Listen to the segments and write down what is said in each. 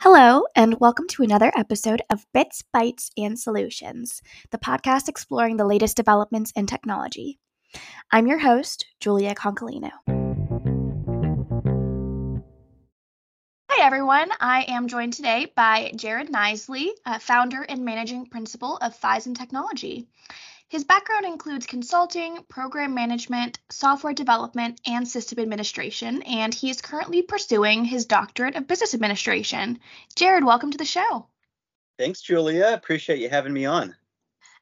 Hello, and welcome to another episode of Bits, Bytes, and Solutions, the podcast exploring the latest developments in technology. I'm your host, Julia Concolino. Hi, everyone. I am joined today by Jared uh, founder and managing principal of Fizen Technology. His background includes consulting, program management, software development, and system administration, and he is currently pursuing his doctorate of business administration. Jared, welcome to the show. Thanks, Julia. Appreciate you having me on.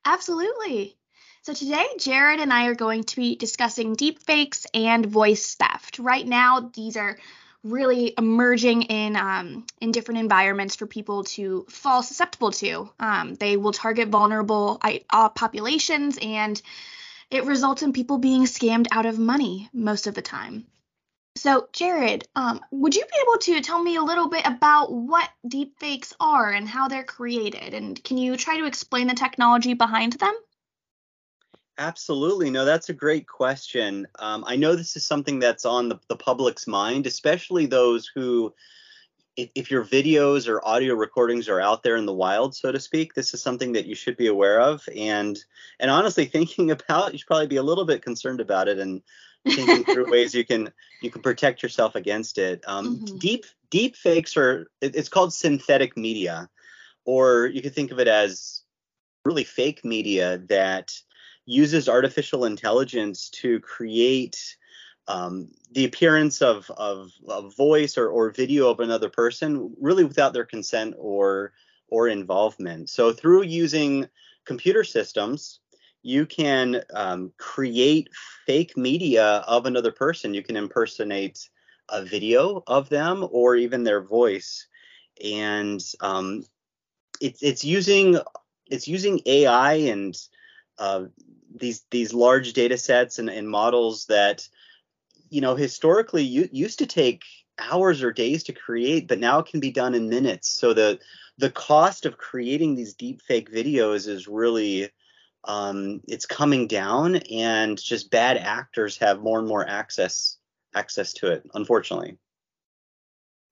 Absolutely. So today, Jared and I are going to be discussing deepfakes and voice theft. Right now, these are really emerging in um, in different environments for people to fall susceptible to. Um, they will target vulnerable uh, populations, and it results in people being scammed out of money most of the time. So, Jared, um, would you be able to tell me a little bit about what deepfakes are and how they're created? And can you try to explain the technology behind them? Absolutely. No, that's a great question. Um, I know this is something that's on the, the public's mind, especially those who, if, if, your videos or audio recordings are out there in the wild, so to speak, this is something that you should be aware of. And and honestly, thinking about, you should probably be a little bit concerned about it and thinking through ways you can you can protect yourself against it. Um, mm-hmm. Deep deep fakes are it's called synthetic media, or you could think of it as really fake media that uses artificial intelligence to create um, the appearance of, of, of voice or, or video of another person really without their consent or or involvement. So through using computer systems, you can um, create fake media of another person. You can impersonate a video of them or even their voice, and um, it's it's using it's using AI and uh, these these large data sets and, and models that you know historically you, used to take hours or days to create but now it can be done in minutes. So the the cost of creating these deep fake videos is really um, it's coming down and just bad actors have more and more access access to it unfortunately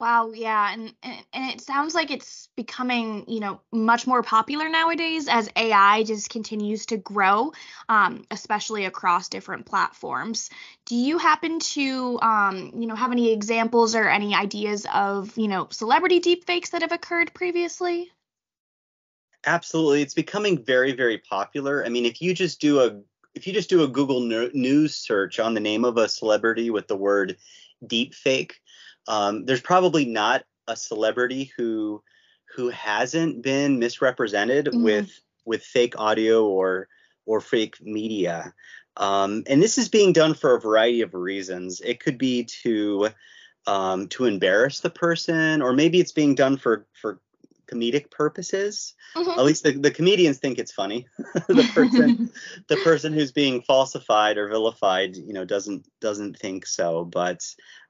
Wow, yeah, and, and and it sounds like it's becoming, you know, much more popular nowadays as AI just continues to grow, um, especially across different platforms. Do you happen to, um, you know, have any examples or any ideas of, you know, celebrity deepfakes that have occurred previously? Absolutely, it's becoming very, very popular. I mean, if you just do a if you just do a Google News search on the name of a celebrity with the word deepfake um, there's probably not a celebrity who who hasn't been misrepresented mm-hmm. with with fake audio or or fake media. Um, and this is being done for a variety of reasons. It could be to um, to embarrass the person, or maybe it's being done for for comedic purposes. Mm-hmm. At least the, the comedians think it's funny. the person the person who's being falsified or vilified, you know, doesn't doesn't think so. But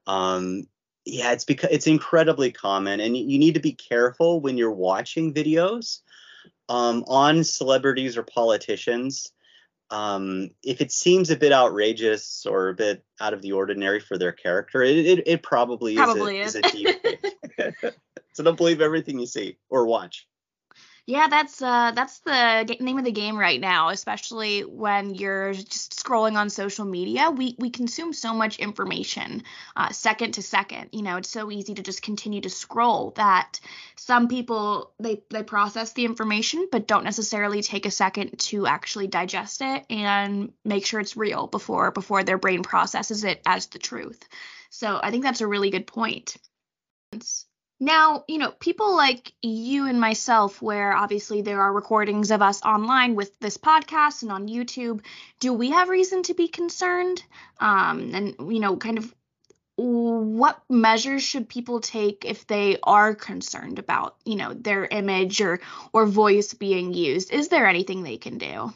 um, yeah, it's because it's incredibly common, and you need to be careful when you're watching videos um, on celebrities or politicians. Um, if it seems a bit outrageous or a bit out of the ordinary for their character, it, it, it probably, probably is, a, is. is a deep so don't believe everything you see or watch. Yeah, that's uh that's the name of the game right now, especially when you're just scrolling on social media. We we consume so much information uh, second to second. You know, it's so easy to just continue to scroll that some people they they process the information but don't necessarily take a second to actually digest it and make sure it's real before before their brain processes it as the truth. So I think that's a really good point. Now, you know, people like you and myself, where obviously there are recordings of us online with this podcast and on YouTube, do we have reason to be concerned? Um, and, you know, kind of what measures should people take if they are concerned about, you know, their image or or voice being used? Is there anything they can do?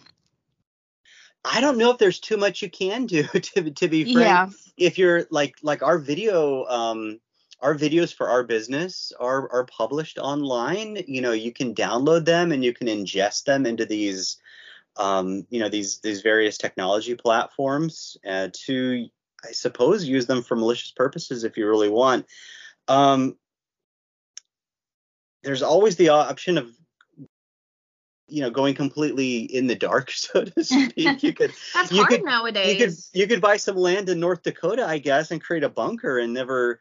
I don't know if there's too much you can do to to be frank. Yeah. If you're like like our video um our videos for our business are are published online. You know, you can download them and you can ingest them into these um, you know these these various technology platforms uh, to I suppose use them for malicious purposes if you really want. Um, there's always the option of you know going completely in the dark so to speak you could That's you hard could, nowadays. you could you could buy some land in north dakota i guess and create a bunker and never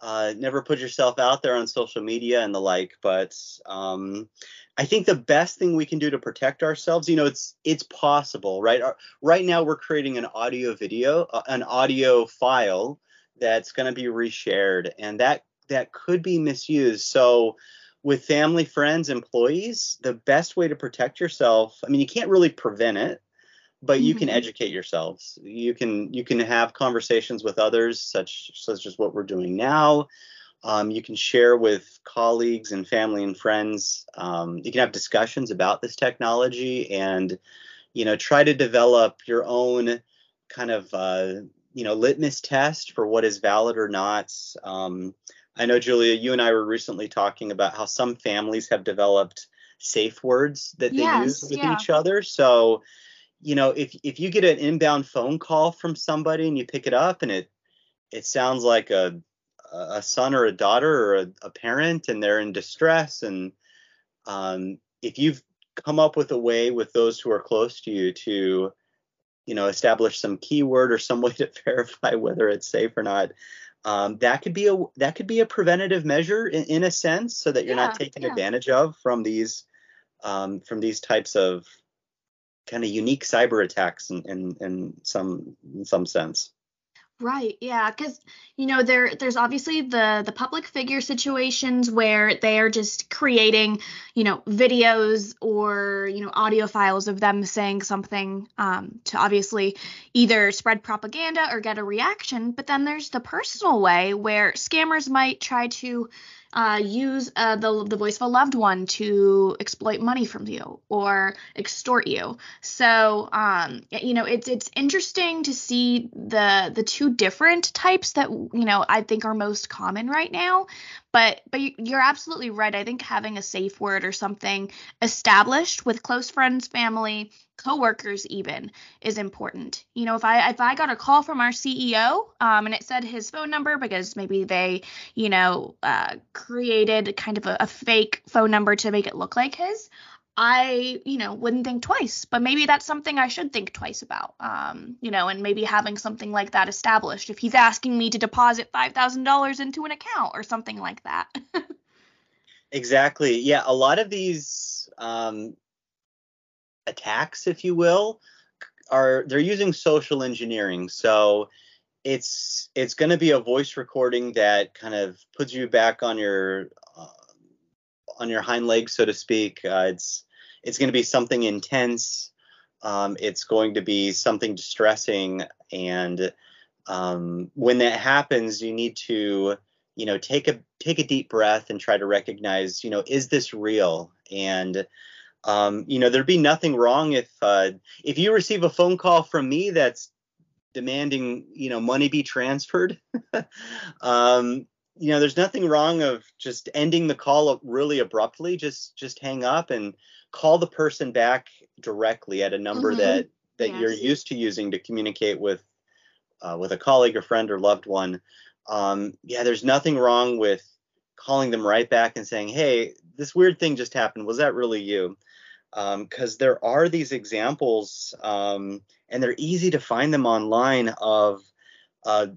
uh, never put yourself out there on social media and the like but um, i think the best thing we can do to protect ourselves you know it's it's possible right? Uh, right now we're creating an audio video uh, an audio file that's going to be reshared and that that could be misused. So with family friends employees the best way to protect yourself i mean you can't really prevent it but you can Mhm. educate yourselves. You can you can have conversations with others such such as what we're doing now. Um, you can share with colleagues and family and friends. Um, you can have discussions about this technology and you know try to develop your own kind of uh, you know litmus test for what is valid or not. Um, i know julia you and i were recently talking about how some families have developed safe words that they Yes, use with yeah. each other. So you know if if you get an inbound phone call from somebody and you pick it up and it it sounds like a a son or a daughter or a, a parent and they're in distress and um, if you've come up with a way with those who are close to you to you know establish some keyword or some way to verify whether it's safe or not um, that could be a that could be a preventative measure in, in a sense so that you're not taken yeah. advantage of from these um, from these types of kind of unique cyber attacks in, in, in some in some sense. Right, yeah, because you know there there's obviously the the public figure situations where they are just creating you know videos or you know audio files of them saying something um, to obviously either spread propaganda or get a reaction. But then there's the personal way where scammers might try to uh, use uh, the the voice of a loved one to exploit money from you or extort you. So, um, you know, it's it's interesting to see the the two different types that you know I think are most common right now. But but you- you're absolutely right. I think having a safe word or something established with close friends, family, coworkers, even is important. You know, if I if I got a call from our CEO um, and it said his phone number because maybe they you know uh, created kind of a, a fake phone number to make it look like his. I, you know, wouldn't think twice, but maybe that's something I should think twice about. Um, you know, and maybe having something like that established if he's asking me to deposit $5,000 into an account or something like that. Exactly. Yeah, a lot of these um, attacks, if you will, are they're using social engineering. So it's it's going to be a voice recording that kind of puts you back on your uh, on your hind legs, so to speak. Uh, it's it's going to be something intense. Um, it's going to be something distressing, and um, when that happens, you need to you know take a take a deep breath and try to recognize you know is this real and um, you know there'd be nothing wrong if uh, if you receive a phone call from me that's demanding you know money be transferred um, you know there's nothing wrong of just ending the call up really abruptly. Just just hang up and call the person back directly at a number Mhm. that that you're used to using to communicate with uh, with a colleague or friend or loved one. Um, yeah there's nothing wrong with calling them right back and saying hey this weird thing just happened. Was that really you? Because there are these examples um, and they're easy to find them online of uh,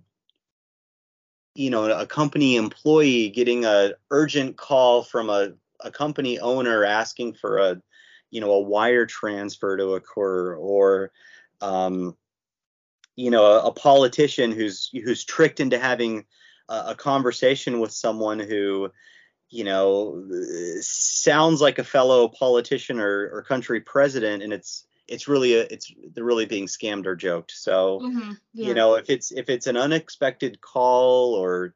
you know a company employee getting a urgent call from a, a company owner asking for a you know a wire transfer to occur or um, you know a, a politician who's who's tricked into having a, a conversation with someone who you know sounds like a fellow politician or, or country president and it's it's really a, it's they're really being scammed or joked so Mhm, yeah. you know if it's if it's an unexpected call or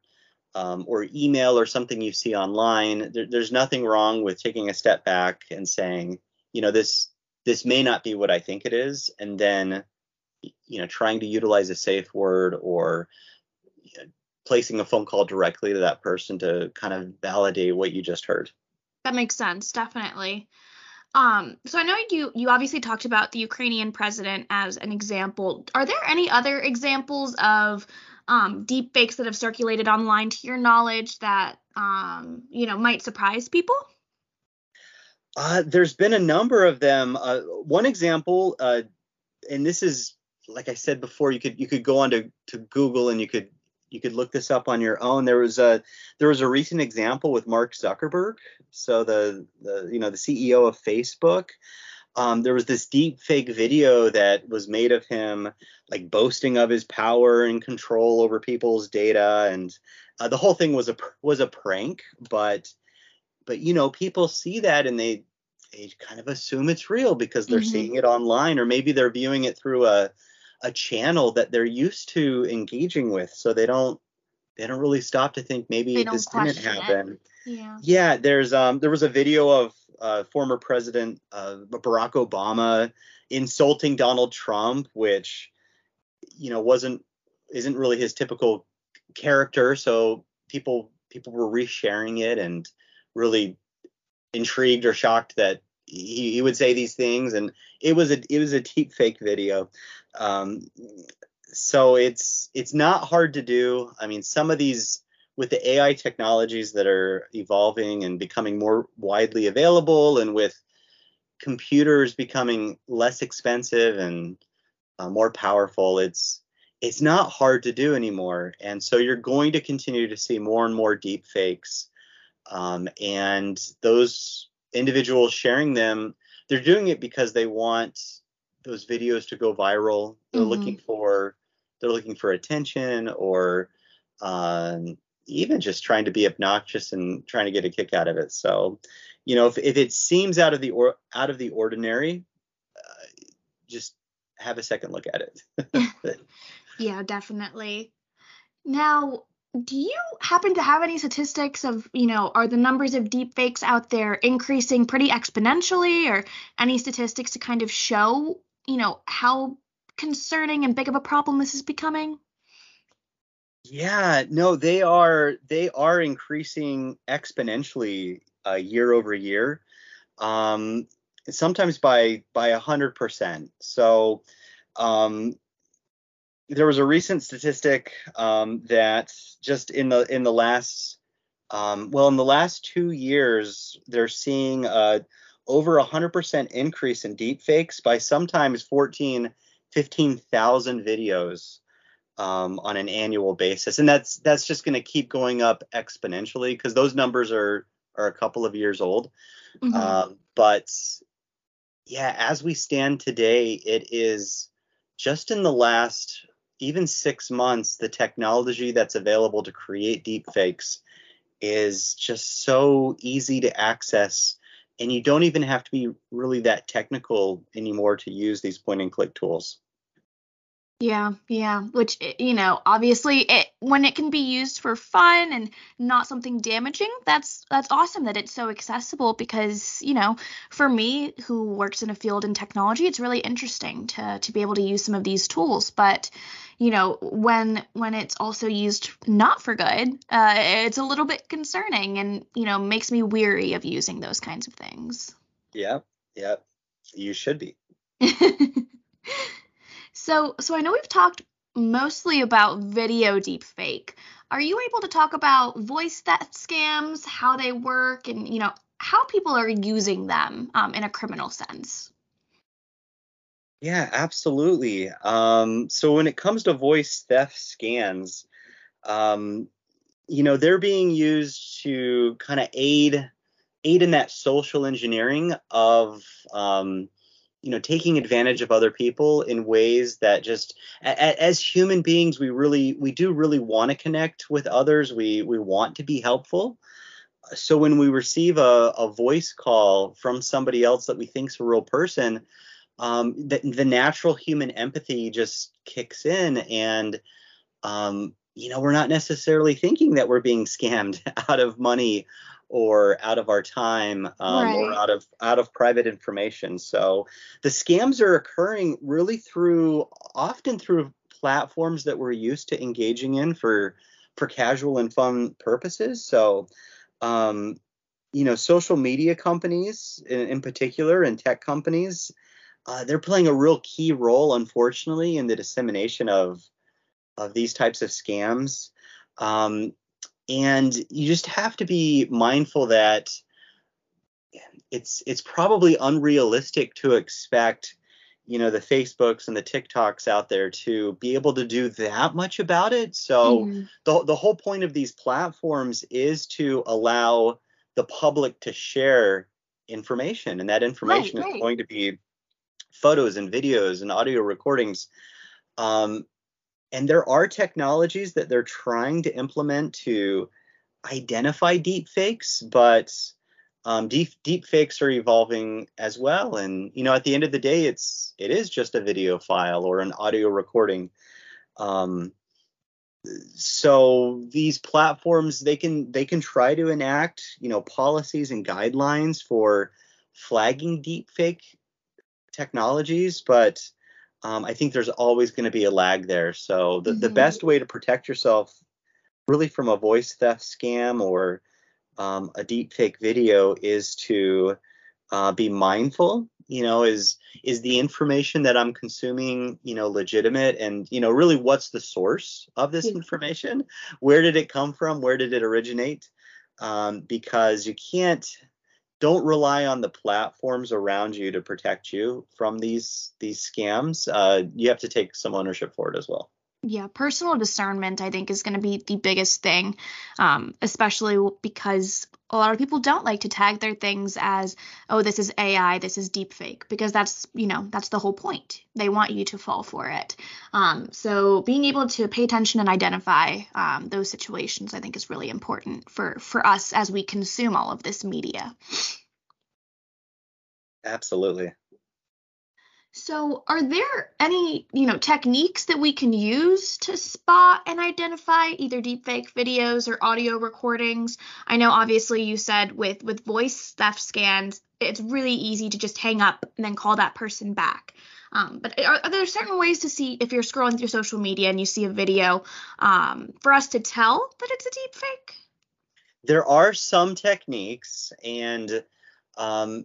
um, or email or something you see online there, there's nothing wrong with taking a step back and saying you know this this may not be what i think it is and then you know trying to utilize a safe word or you know, placing a phone call directly to that person to kind of validate what you just heard That makes sense, definitely. Um, so I know you you obviously talked about the Ukrainian president as an example. Are there any other examples of um, deep fakes that have circulated online to your knowledge that um, you know, might surprise people? Uh, there's been a number of them. Uh, one example, uh, and this is like I said before, you could you could go on to, to Google and you could you could look this up on your own. There was a there was a recent example with Mark Zuckerberg, so the the you know the CEO of Facebook. Um, there was this deep fake video that was made of him like boasting of his power and control over people's data, and uh, the whole thing was a was a prank. But but you know people see that and they they kind of assume it's real because they're mm-hmm. seeing it online, or maybe they're viewing it through a a channel that they're used to engaging with. So they don't they don't really stop to think maybe this didn't happen it. yeah. Yeah there's um there was a video of uh, former president uh, barack obama insulting donald trump which you know wasn't isn't really his typical character. So people people were resharing it and really intrigued or shocked that he, he would say these things. And it was a it was a deep fake video um, so it's it's not hard to do. I mean some of these with the ai technologies that are evolving and becoming more widely available and with computers becoming less expensive and uh, more powerful it's it's not hard to do anymore. And so you're going to continue to see more and more deep fakes um, and those individuals sharing them, they're doing it because they want those videos to go viral. They're mm-hmm. looking for they're looking for attention or um, even just trying to be obnoxious and trying to get a kick out of it. So, you know, if, if it seems out of the or out of the ordinary, uh, just have a second look at it. yeah, definitely. Now, do you happen to have any statistics of, you know, are the numbers of deepfakes out there increasing pretty exponentially or any statistics to kind of show, you know, how concerning and big of a problem this is becoming? Yeah, no, they are they are increasing exponentially uh, year over year. Um, sometimes by by a hundred percent. So um, there was a recent statistic um, that just in the in the last um, well in the last two years they're seeing uh, over a hundred percent increase in deepfakes by sometimes 14 15,000 videos um, on an annual basis and that's that's just going to keep going up exponentially because those numbers are are a couple of years old mm-hmm. uh, but yeah as we stand today it is just in the last even six months, the technology that's available to create deepfakes is just so easy to access. And you don't even have to be really that technical anymore to use these point and click tools. Yeah, yeah, which eh, you know, obviously it when it can be used for fun and not something damaging, that's that's awesome that it's so accessible because, you know, for me who works in a field in technology, it's really interesting to to be able to use some of these tools, but you know, when when it's also used not for good, uh, it's a little bit concerning and, you know, makes me weary of using those kinds of things. Yeah. Yeah. You should be. So, so I know we've talked mostly about video deepfake. Are you able to talk about voice theft scams, how they work, and you know how people are using them um, in a criminal sense? Yeah, absolutely. Um, so when it comes to voice theft scans, um, you know they're being used to kind of aid aid in that social engineering of um, you know taking advantage of other people in ways that just a, as human beings we really we do really want to connect with others. We we want to be helpful. So when we receive a, a voice call from somebody else that we think is a real person um, the, the natural human empathy just kicks in and um, you know we're not necessarily thinking that we're being scammed out of money or out of our time um, right. or out of out of private information. So the scams are occurring really through often through platforms that we're used to engaging in for for casual and fun purposes. So um, you know, social media companies in, in particular and tech companies, uh, they're playing a real key role, unfortunately, in the dissemination of of these types of scams. Um, and you just have to be mindful that it's it's probably unrealistic to expect you know the facebooks and the tiktoks out there to be able to do that much about it so mm-hmm. the, the whole point of these platforms is to allow the public to share information and that information right, right. is going to be photos and videos and audio recordings um, and there are technologies that they're trying to implement to identify deep fakes but um, deep deep fakes are evolving as well. And you know at the end of the day it's it is just a video file or an audio recording. Um, so these platforms they can they can try to enact you know policies and guidelines for flagging deep fake technologies but um, i think there's always going to be a lag there. So the, mm-hmm. the best way to protect yourself really from a voice theft scam or um, a deep fake video is to uh, be mindful you know is is the information that i'm consuming you know legitimate? And you know really what's the source of this information? Where did it come from? Where did it originate? Um, because you can't don't rely on the platforms around you to protect you from these these scams. Uh, you have to take some ownership for it as well yeah, personal discernment, I think, is going to be the biggest thing, um, especially because a lot of people don't like to tag their things as, oh, this is AI, this is deepfake, because that's, you know, that's the whole point. They want you to fall for it. Um, so being able to pay attention and identify um, those situations, I think, is really important for for us as we consume all of this media. Absolutely. So, are there any, you know, techniques that we can use to spot and identify either deepfake videos or audio recordings? I know obviously you said with with voice theft scans, it's really easy to just hang up and then call that person back. Um, but are, are, there certain ways to see if you're scrolling through social media and you see a video um, for us to tell that it's a deepfake? There are some techniques, and um,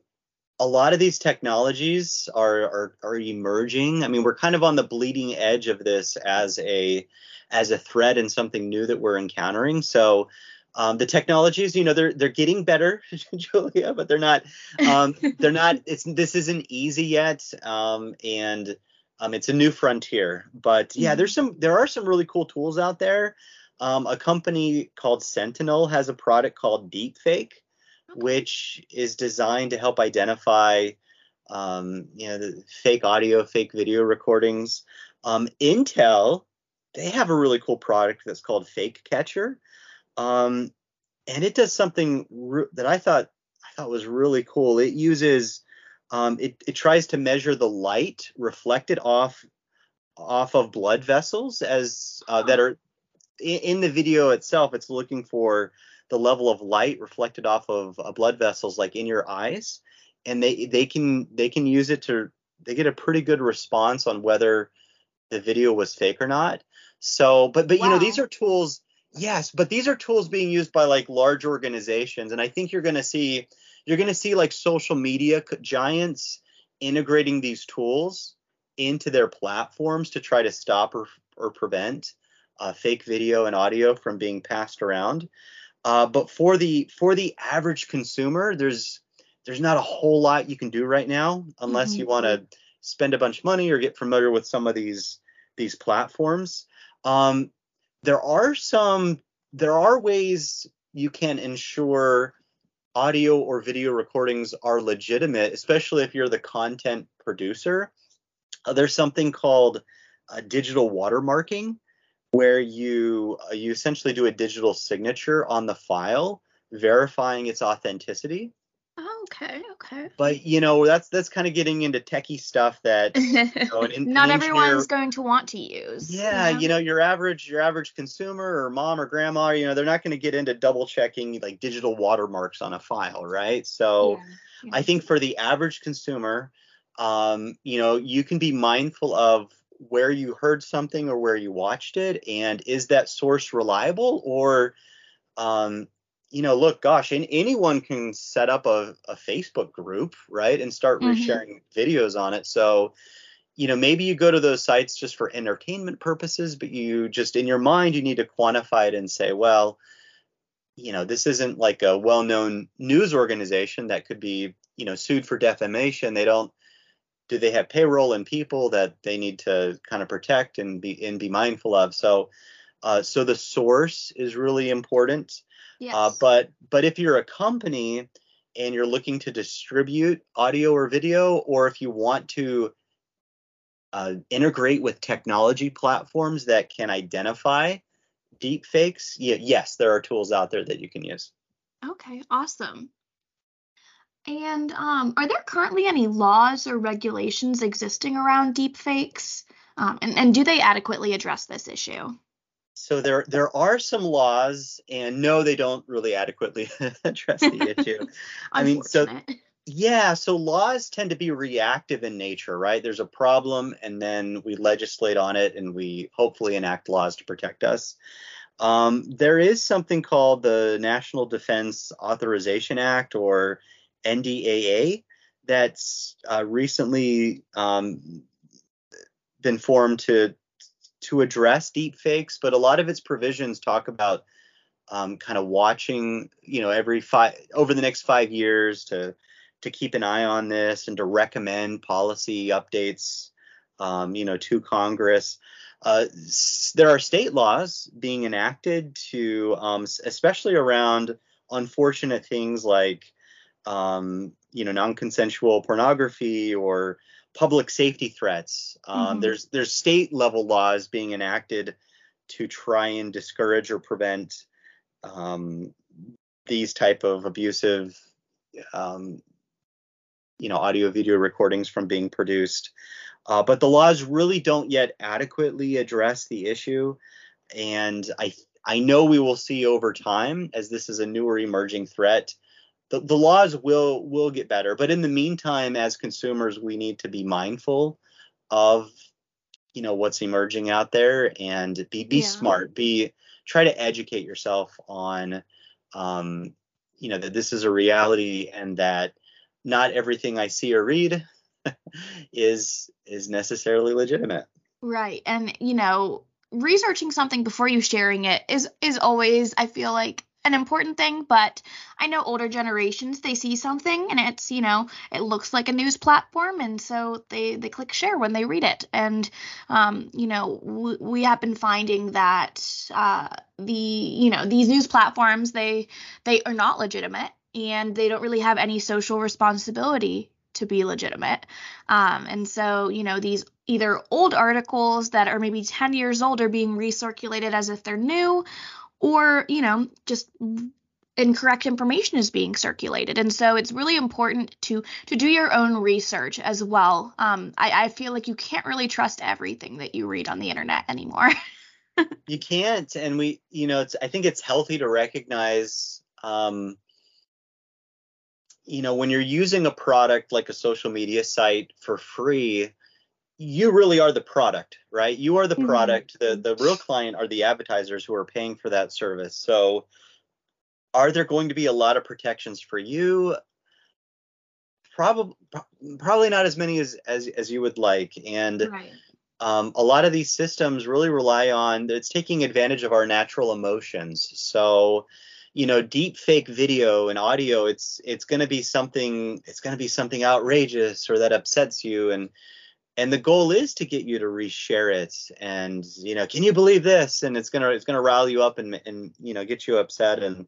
a lot of these technologies are, are, are emerging. I mean, we're kind of on the bleeding edge of this as a as a threat and something new that we're encountering. So um, the technologies, you know, they're they're getting better, Julia, but they're not um, they're not. It's this isn't easy yet, um, and um, it's a new frontier. But yeah, mm-hmm. there's some there are some really cool tools out there. Um, a company called Sentinel has a product called Deepfake, which is designed to help identify um, you know the fake audio, fake video recordings. Um, Intel they have a really cool product that's called Fake Catcher, um, and it does something re- that I thought I thought was really cool. It uses um, it, it tries to measure the light reflected off off of blood vessels as uh, that are in, in the video itself. It's looking for the level of light reflected off of uh, blood vessels like in your eyes and they they can they can use it to they get a pretty good response on whether the video was fake or not so but but wow. you know these are tools yes but these are tools being used by like large organizations and i think you're going to see you're going to see like social media giants integrating these tools into their platforms to try to stop or, or prevent uh, fake video and audio from being passed around uh, but for the for the average consumer, there's there's not a whole lot you can do right now unless mm-hmm. you want to spend a bunch of money or get familiar with some of these these platforms. Um, there are some there are ways you can ensure audio or video recordings are legitimate, especially if you're the content producer. Uh, there's something called uh, digital watermarking, where you uh, you essentially do a digital signature on the file verifying its authenticity oh, okay okay but you know that's that's kind of getting into techie stuff that you know, an, not an everyone's going to want to use yeah you know? you know your average your average consumer or mom or grandma you know they're not going to get into double checking like digital watermarks on a file right so yeah, yeah. i think for the average consumer um, you know you can be mindful of where you heard something or where you watched it and is that source reliable or um, you know look gosh and anyone can set up a, a facebook group right and start mm-hmm. resharing videos on it so you know maybe you go to those sites just for entertainment purposes but you just in your mind you need to quantify it and say well you know, this isn't like a well-known news organization that could be, you know, sued for defamation. They don't do they have payroll and people that they need to kind of protect and be and be mindful of. So uh, so the source is really important. Yes. Uh, but but if you're a company and you're looking to distribute audio or video, or if you want to uh, integrate with technology platforms that can identify deep fakes, yeah, yes, there are tools out there that you can use. Okay, awesome. And um, are there currently any laws or regulations existing around deepfakes? Um, and, and do they adequately address this issue? So there there are some laws, and no, they don't really adequately address the issue. I mean, so yeah, so laws tend to be reactive in nature, right? There's a problem, and then we legislate on it, and we hopefully enact laws to protect us. Um, there is something called the National Defense Authorization Act, or NDAA, that's uh, recently um, been formed to to address deep fakes, but a lot of its provisions talk about um, kind of watching, you know, every five over the next five years to to keep an eye on this and to recommend policy updates, um, you know, to Congress. Uh, there are state laws being enacted to, um, especially around unfortunate things like, um, you know, non-consensual pornography or public safety threats. Um, mm-hmm. There's there's state level laws being enacted to try and discourage or prevent um, these type of abusive, um, you know, audio video recordings from being produced. Uh, but the laws really don't yet adequately address the issue, and I I know we will see over time as this is a newer emerging threat the, the laws will will get better. But in the meantime as consumers we need to be mindful of you know what's emerging out there and be be yeah. smart. Be try to educate yourself on um you know that this is a reality and that not everything i see or read is is necessarily legitimate. Right. And you know researching something before you sharing it is is always i feel like an important thing, but I know older generations they see something and it's you know it looks like a news platform and so they they click share when they read it. And um, you know we have been finding that uh, the you know these news platforms they they are not legitimate and they don't really have any social responsibility to be legitimate. Um, and so you know these either old articles that are maybe 10 years old are being recirculated as if they're new or you know just incorrect information is being circulated. And so it's really important to to do your own research as well. Um, I, I feel like you can't really trust everything that you read on the internet anymore. You can't and we you know it's i think it's healthy to recognize um, you know when you're using a product like a social media site for free you really are the product, right? You are the mm-hmm. product. The the real client are the advertisers who are paying for that service. So are there going to be a lot of protections for you? Probably probably not as many as as, as you would like. And right. um, a lot of these systems really rely on it's taking advantage of our natural emotions. So you know deep fake video and audio it's it's going to be something it's going to be something outrageous or that upsets you and and the goal is to get you to reshare it and you know can you believe this and it's gonna it's gonna rile you up and and you know get you upset and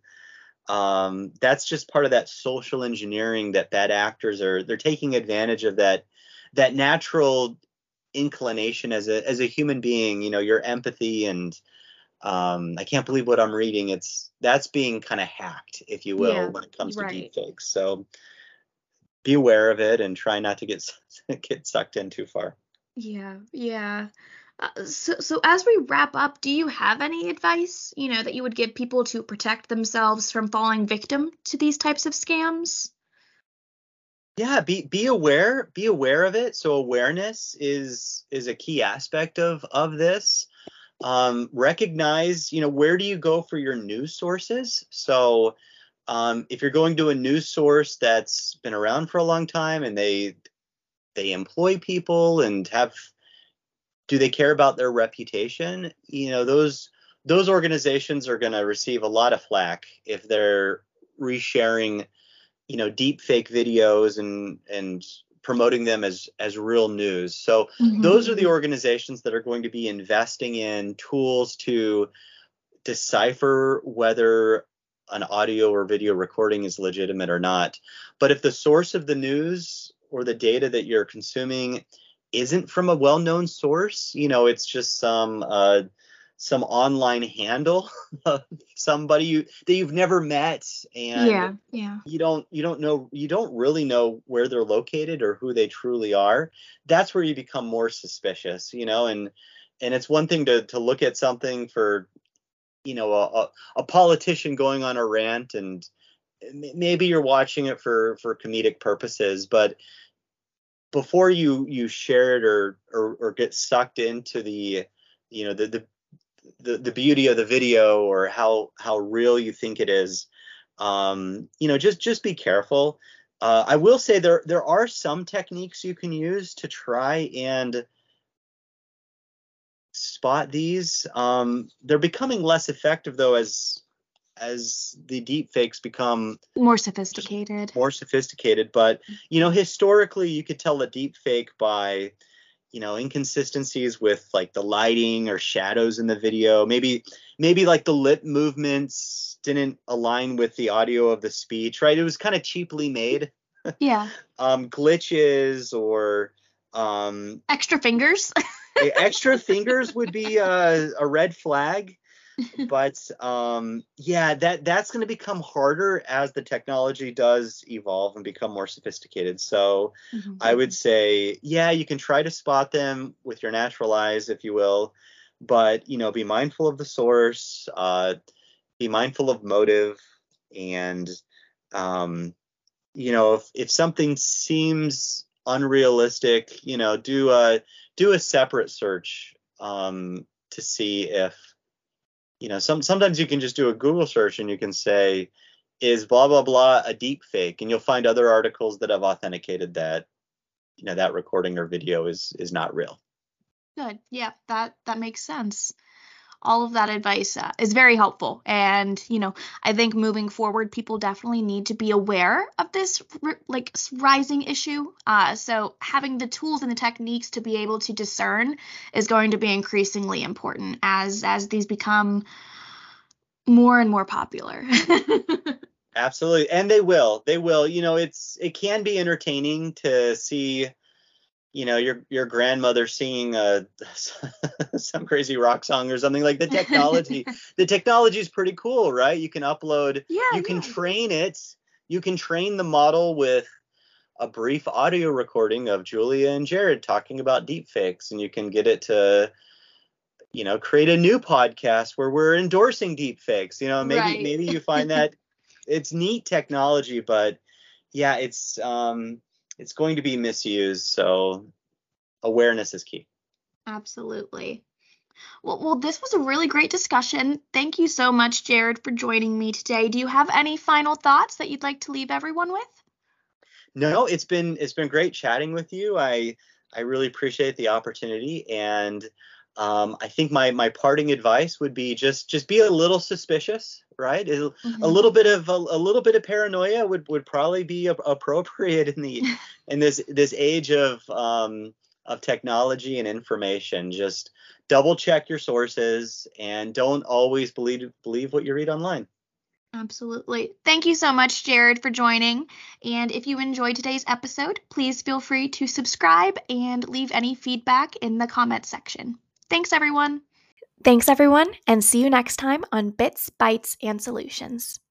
um, that's just part of that social engineering that bad actors are they're taking advantage of that that natural inclination as a as a human being you know your empathy and um, I can't believe what I'm reading. It's that's being kind of hacked, if you will, yeah, when it comes right. to deepfakes. So be aware of it and try not to get get sucked in too far. Yeah, yeah. Uh, so, so as we wrap up, do you have any advice, you know, that you would give people to protect themselves from falling victim to these types of scams? Yeah, be be aware, be aware of it. So awareness is is a key aspect of of this. Um, recognize, you know, where do you go for your news sources? So um, if you're going to a news source that's been around for a long time and they they employ people and have do they care about their reputation? You know, those those organizations are going to receive a lot of flack if they're resharing, you know, deep fake videos and and promoting them as as real news. So mm-hmm. those are the organizations that are going to be investing in tools to decipher whether an audio or video recording is legitimate or not. But if the source of the news or the data that you're consuming isn't from a well-known source, you know, it's just some uh, some online handle of somebody you, that you've never met and yeah, yeah. you don't you don't know you don't really know where they're located or who they truly are that's where you become more suspicious you know and and it's one thing to to look at something for you know a, a politician going on a rant and maybe you're watching it for for comedic purposes but before you you share it or or, or get sucked into the you know the, the the the beauty of the video or how how real you think it is um you know just just be careful. Uh, i will say there there are some techniques you can use to try and spot these. Um, they're becoming less effective though as as the deep fakes become more sophisticated. More sophisticated, but you know, historically you could tell a deep fake by you know inconsistencies with like the lighting or shadows in the video. Maybe maybe like the lip movements didn't align with the audio of the speech, right? It was kind of cheaply made. Yeah. um glitches or um extra fingers. extra fingers would be a, a red flag but um, yeah that that's going to become harder as the technology does evolve and become more sophisticated so mm-hmm. i would say yeah you can try to spot them with your natural eyes if you will but you know be mindful of the source uh, be mindful of motive and um, you know if, if something seems unrealistic you know do a do a separate search um, to see if you know some sometimes you can just do a Google search and you can say is blah blah blah a deep fake and you'll find other articles that have authenticated that you know that recording or video is is not real. Good. Yeah, that that makes sense all of that advice uh, is very helpful. And, you know, I think moving forward, people definitely need to be aware of this like rising issue. Uh, so having the tools and the techniques to be able to discern is going to be increasingly important as as these become more and more popular. Absolutely. And they will. They will. You know, it's it can be entertaining to see you know your your grandmother singing a some crazy rock song or something like the technology the technology is pretty cool right you can upload yeah, you can train it you can train the model with a brief audio recording of Julia and Jared talking about deepfakes and you can get it to you know create a new podcast where we're endorsing deepfakes you know maybe right. maybe you find that it's neat technology but yeah it's um it's going to be misused. So awareness is key. Absolutely. Well, well, this was a really great discussion. Thank you so much, Jared, for joining me today. Do you have any final thoughts that you'd like to leave everyone with? No, it's been it's been great chatting with you. I I really appreciate the opportunity, and um, I think my my parting advice would be just just be a little suspicious, right? Mm-hmm. A little bit of a, a, little bit of paranoia would would probably be appropriate in the in this this age of um, of technology and information. Just double check your sources and don't always believe believe what you read online. Absolutely. Thank you so much, Jared, for joining. And if you enjoyed today's episode, please feel free to subscribe and leave any feedback in the comment section. Thanks, everyone. Thanks, everyone, and see you next time on Bits, Bytes, and Solutions.